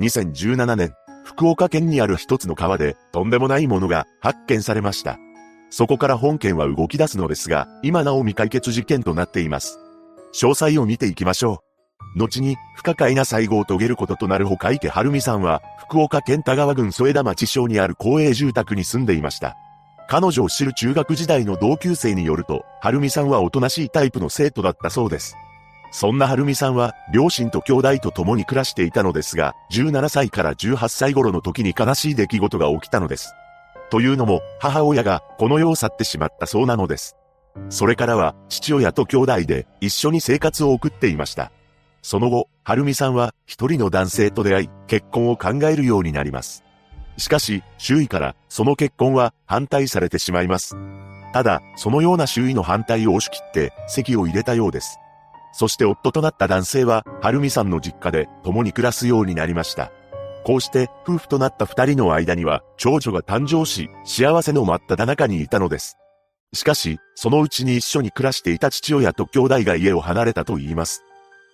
2017年、福岡県にある一つの川でとんでもないものが発見されました。そこから本件は動き出すのですが、今なお未解決事件となっています。詳細を見ていきましょう。後に不可解な最後を遂げることとなる他池春美さんは、福岡県田川郡添田町町にある公営住宅に住んでいました。彼女を知る中学時代の同級生によると、春美さんはおとなしいタイプの生徒だったそうです。そんな春美さんは、両親と兄弟と共に暮らしていたのですが、17歳から18歳頃の時に悲しい出来事が起きたのです。というのも、母親がこの世を去ってしまったそうなのです。それからは、父親と兄弟で一緒に生活を送っていました。その後、はるみさんは一人の男性と出会い、結婚を考えるようになります。しかし、周囲からその結婚は反対されてしまいます。ただ、そのような周囲の反対を押し切って席を入れたようです。そして夫となった男性は、はるみさんの実家で共に暮らすようになりました。こうして夫婦となった二人の間には長女が誕生し、幸せの真っ只中にいたのです。しかし、そのうちに一緒に暮らしていた父親と兄弟が家を離れたと言います。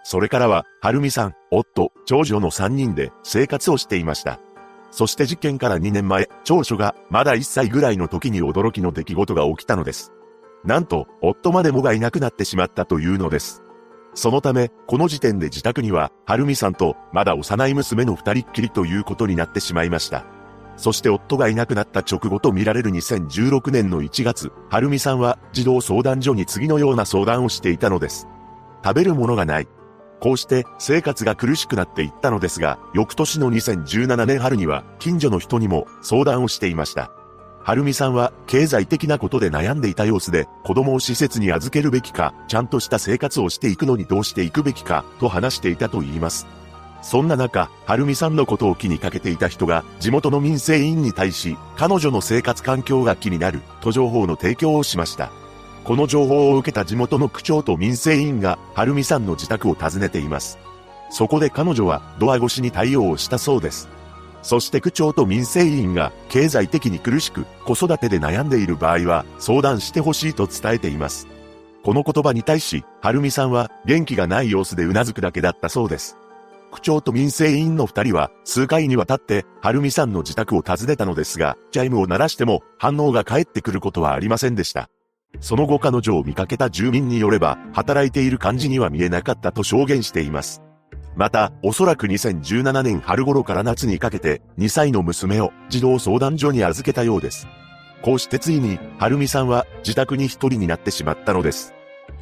それからは、はるみさん、夫、長女の三人で生活をしていました。そして事件から2年前、長女がまだ1歳ぐらいの時に驚きの出来事が起きたのです。なんと、夫までもがいなくなってしまったというのです。そのため、この時点で自宅には、はるみさんと、まだ幼い娘の二人っきりということになってしまいました。そして夫がいなくなった直後と見られる2016年の1月、はるみさんは児童相談所に次のような相談をしていたのです。食べるものがない。こうして生活が苦しくなっていったのですが、翌年の2017年春には近所の人にも相談をしていました。はるみさんは経済的なことで悩んでいた様子で、子供を施設に預けるべきか、ちゃんとした生活をしていくのにどうしていくべきか、と話していたと言います。そんな中、はるみさんのことを気にかけていた人が、地元の民生委員に対し、彼女の生活環境が気になる、と情報の提供をしました。この情報を受けた地元の区長と民生委員が、はるみさんの自宅を訪ねています。そこで彼女は、ドア越しに対応をしたそうです。そして区長と民生委員が経済的に苦しく子育てで悩んでいる場合は相談してほしいと伝えています。この言葉に対し、はるみさんは元気がない様子で頷くだけだったそうです。区長と民生委員の二人は数回にわたってはるみさんの自宅を訪ねたのですが、チャイムを鳴らしても反応が返ってくることはありませんでした。その後彼女を見かけた住民によれば、働いている感じには見えなかったと証言しています。また、おそらく2017年春頃から夏にかけて、2歳の娘を児童相談所に預けたようです。こうしてついに、はるみさんは自宅に一人になってしまったのです。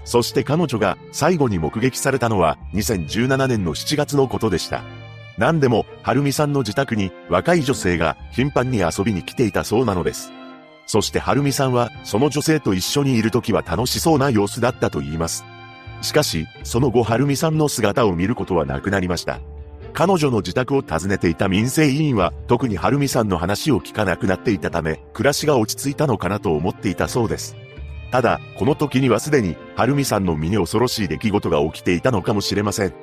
そして彼女が最後に目撃されたのは2017年の7月のことでした。何でも、はるみさんの自宅に若い女性が頻繁に遊びに来ていたそうなのです。そしてはるみさんはその女性と一緒にいる時は楽しそうな様子だったと言います。しかし、その後、はるみさんの姿を見ることはなくなりました。彼女の自宅を訪ねていた民生委員は、特にはるみさんの話を聞かなくなっていたため、暮らしが落ち着いたのかなと思っていたそうです。ただ、この時にはすでに、はるみさんの身に恐ろしい出来事が起きていたのかもしれません。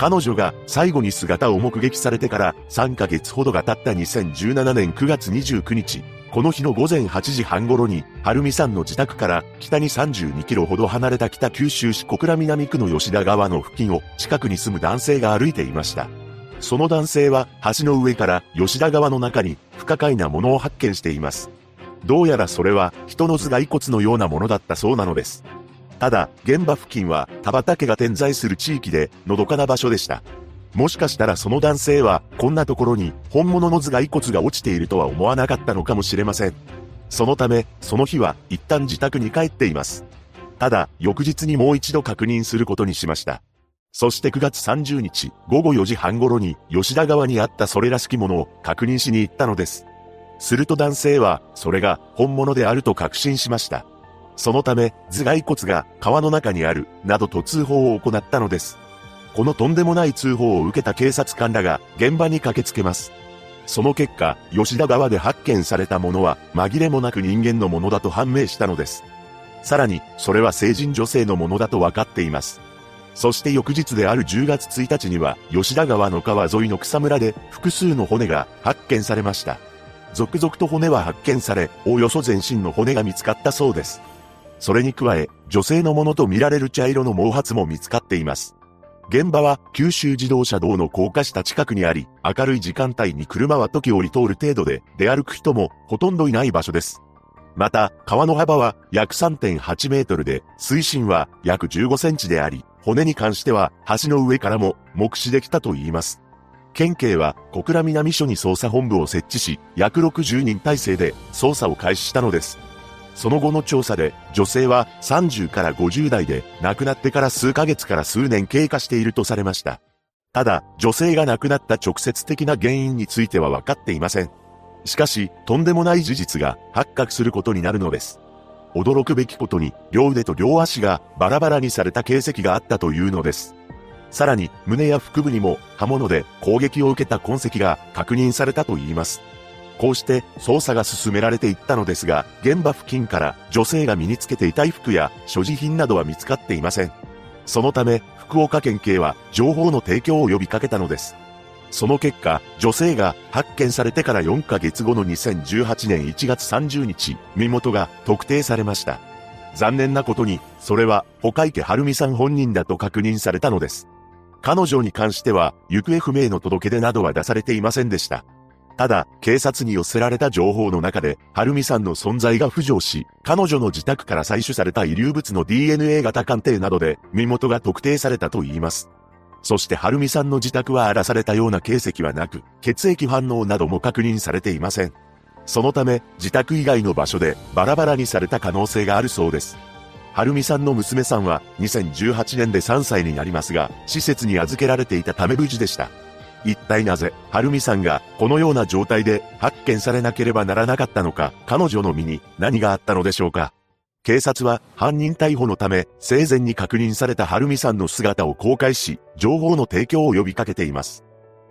彼女が最後に姿を目撃されてから3ヶ月ほどが経った2017年9月29日、この日の午前8時半頃に、はるみさんの自宅から北に32キロほど離れた北九州市小倉南区の吉田川の付近を近くに住む男性が歩いていました。その男性は橋の上から吉田川の中に不可解なものを発見しています。どうやらそれは人の頭蓋骨のようなものだったそうなのです。ただ、現場付近は田畑が点在する地域で、のどかな場所でした。もしかしたらその男性は、こんなところに本物の頭蓋骨が落ちているとは思わなかったのかもしれません。そのため、その日は一旦自宅に帰っています。ただ、翌日にもう一度確認することにしました。そして9月30日、午後4時半頃に、吉田川にあったそれらしきものを確認しに行ったのです。すると男性は、それが本物であると確信しました。そのため、頭蓋骨が川の中にある、などと通報を行ったのです。このとんでもない通報を受けた警察官らが現場に駆けつけます。その結果、吉田川で発見されたものは紛れもなく人間のものだと判明したのです。さらに、それは成人女性のものだと分かっています。そして翌日である10月1日には、吉田川の川沿いの草むらで複数の骨が発見されました。続々と骨は発見され、おおよそ全身の骨が見つかったそうです。それに加え、女性のものと見られる茶色の毛髪も見つかっています。現場は九州自動車道の高架下近くにあり、明るい時間帯に車は時折通る程度で、出歩く人もほとんどいない場所です。また、川の幅は約3.8メートルで、水深は約15センチであり、骨に関しては橋の上からも目視できたと言います。県警は小倉南署に捜査本部を設置し、約60人体制で捜査を開始したのです。その後の調査で、女性は30から50代で、亡くなってから数ヶ月から数年経過しているとされました。ただ、女性が亡くなった直接的な原因については分かっていません。しかし、とんでもない事実が発覚することになるのです。驚くべきことに、両腕と両足がバラバラにされた形跡があったというのです。さらに、胸や腹部にも刃物で攻撃を受けた痕跡が確認されたといいます。こうして捜査が進められていったのですが、現場付近から女性が身につけていた衣服や所持品などは見つかっていません。そのため、福岡県警は情報の提供を呼びかけたのです。その結果、女性が発見されてから4ヶ月後の2018年1月30日、身元が特定されました。残念なことに、それは、他池春美さん本人だと確認されたのです。彼女に関しては、行方不明の届け出などは出されていませんでした。ただ、警察に寄せられた情報の中で、はるみさんの存在が浮上し、彼女の自宅から採取された遺留物の DNA 型鑑定などで、身元が特定されたといいます。そしてはるみさんの自宅は荒らされたような形跡はなく、血液反応なども確認されていません。そのため、自宅以外の場所でバラバラにされた可能性があるそうです。はるみさんの娘さんは2018年で3歳になりますが、施設に預けられていたため無事でした。一体なぜ、はるみさんがこのような状態で発見されなければならなかったのか、彼女の身に何があったのでしょうか。警察は犯人逮捕のため生前に確認されたはるみさんの姿を公開し、情報の提供を呼びかけています。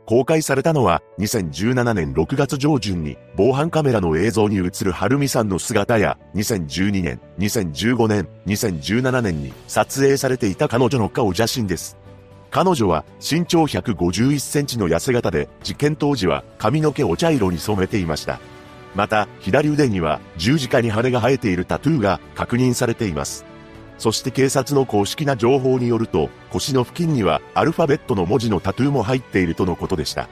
公開されたのは2017年6月上旬に防犯カメラの映像に映るはるみさんの姿や2012年、2015年、2017年に撮影されていた彼女の顔写真です。彼女は身長151センチの痩せ型で、事件当時は髪の毛を茶色に染めていました。また、左腕には十字架に羽が生えているタトゥーが確認されています。そして警察の公式な情報によると、腰の付近にはアルファベットの文字のタトゥーも入っているとのことでした。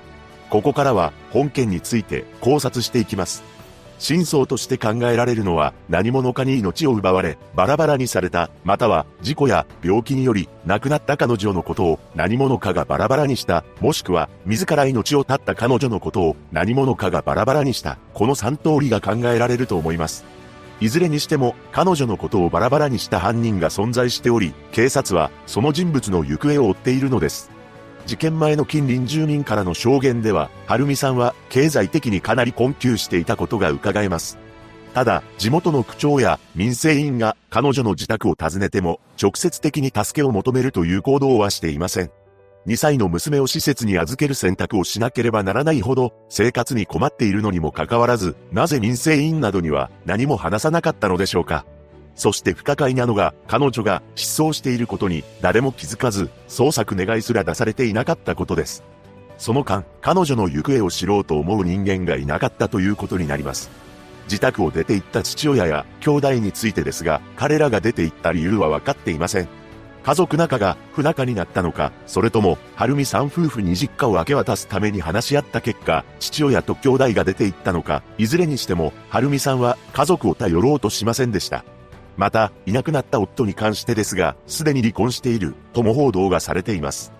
ここからは本件について考察していきます。真相として考えられるのは何者かに命を奪われ、バラバラにされた、または事故や病気により亡くなった彼女のことを何者かがバラバラにした、もしくは自ら命を絶った彼女のことを何者かがバラバラにした、この3通りが考えられると思います。いずれにしても彼女のことをバラバラにした犯人が存在しており、警察はその人物の行方を追っているのです。事件前の近隣住民からの証言では、はるみさんは経済的にかなり困窮していたことが伺えます。ただ、地元の区長や民生委員が彼女の自宅を訪ねても、直接的に助けを求めるという行動はしていません。2歳の娘を施設に預ける選択をしなければならないほど、生活に困っているのにもかかわらず、なぜ民生委員などには何も話さなかったのでしょうか。そして不可解なのが、彼女が失踪していることに誰も気づかず、捜索願いすら出されていなかったことです。その間、彼女の行方を知ろうと思う人間がいなかったということになります。自宅を出て行った父親や兄弟についてですが、彼らが出て行った理由は分かっていません。家族仲が不仲になったのか、それとも、はるみさん夫婦に実家を明け渡すために話し合った結果、父親と兄弟が出て行ったのか、いずれにしても、はるみさんは家族を頼ろうとしませんでした。また、いなくなった夫に関してですが、すでに離婚している、とも報道がされています。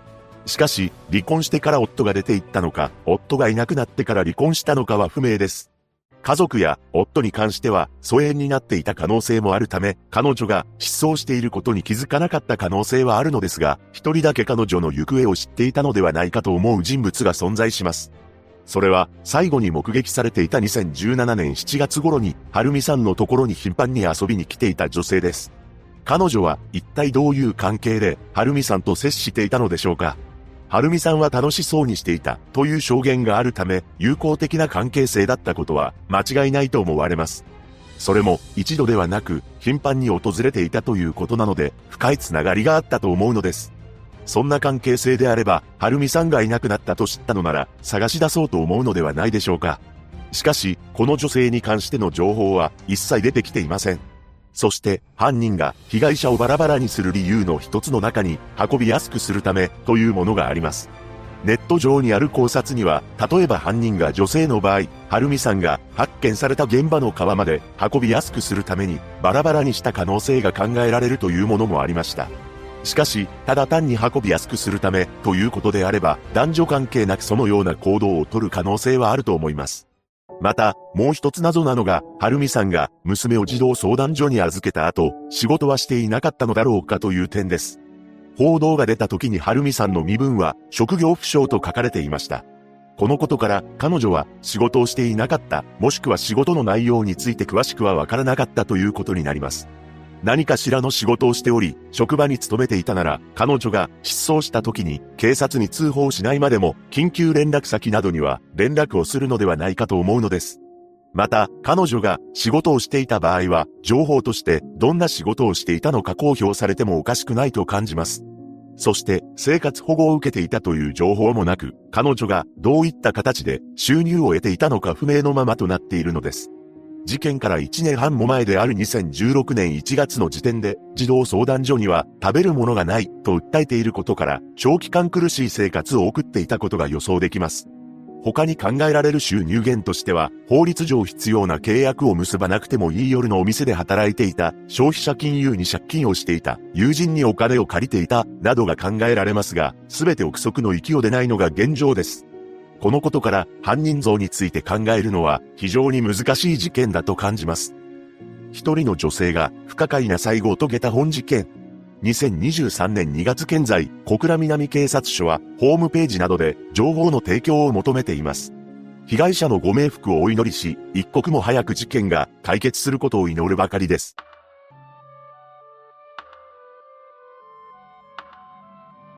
しかし、離婚してから夫が出て行ったのか、夫がいなくなってから離婚したのかは不明です。家族や夫に関しては疎遠になっていた可能性もあるため、彼女が失踪していることに気づかなかった可能性はあるのですが、一人だけ彼女の行方を知っていたのではないかと思う人物が存在します。それは、最後に目撃されていた2017年7月頃に、はるみさんのところに頻繁に遊びに来ていた女性です。彼女は一体どういう関係で、はるみさんと接していたのでしょうかはるみさんは楽しそうにしていたという証言があるため、友好的な関係性だったことは間違いないと思われます。それも一度ではなく頻繁に訪れていたということなので、深いつながりがあったと思うのです。そんな関係性であれば、はるみさんがいなくなったと知ったのなら、探し出そうと思うのではないでしょうか。しかし、この女性に関しての情報は一切出てきていません。そして犯人が被害者をバラバラにする理由の一つの中に運びやすくするためというものがあります。ネット上にある考察には、例えば犯人が女性の場合、はるみさんが発見された現場の川まで運びやすくするためにバラバラにした可能性が考えられるというものもありました。しかし、ただ単に運びやすくするためということであれば、男女関係なくそのような行動をとる可能性はあると思います。また、もう一つ謎なのが、はるみさんが娘を児童相談所に預けた後、仕事はしていなかったのだろうかという点です。報道が出た時にはるみさんの身分は、職業不詳と書かれていました。このことから、彼女は仕事をしていなかった、もしくは仕事の内容について詳しくはわからなかったということになります。何かしらの仕事をしており、職場に勤めていたなら、彼女が失踪した時に警察に通報しないまでも、緊急連絡先などには連絡をするのではないかと思うのです。また、彼女が仕事をしていた場合は、情報としてどんな仕事をしていたのか公表されてもおかしくないと感じます。そして、生活保護を受けていたという情報もなく、彼女がどういった形で収入を得ていたのか不明のままとなっているのです。事件から1年半も前である2016年1月の時点で、児童相談所には食べるものがないと訴えていることから、長期間苦しい生活を送っていたことが予想できます。他に考えられる収入源としては、法律上必要な契約を結ばなくてもいい夜のお店で働いていた、消費者金融に借金をしていた、友人にお金を借りていた、などが考えられますが、すべて憶測の域を出ないのが現状です。このことから犯人像について考えるのは非常に難しい事件だと感じます。一人の女性が不可解な最後を遂げた本事件。2023年2月現在、小倉南警察署はホームページなどで情報の提供を求めています。被害者のご冥福をお祈りし、一刻も早く事件が解決することを祈るばかりです。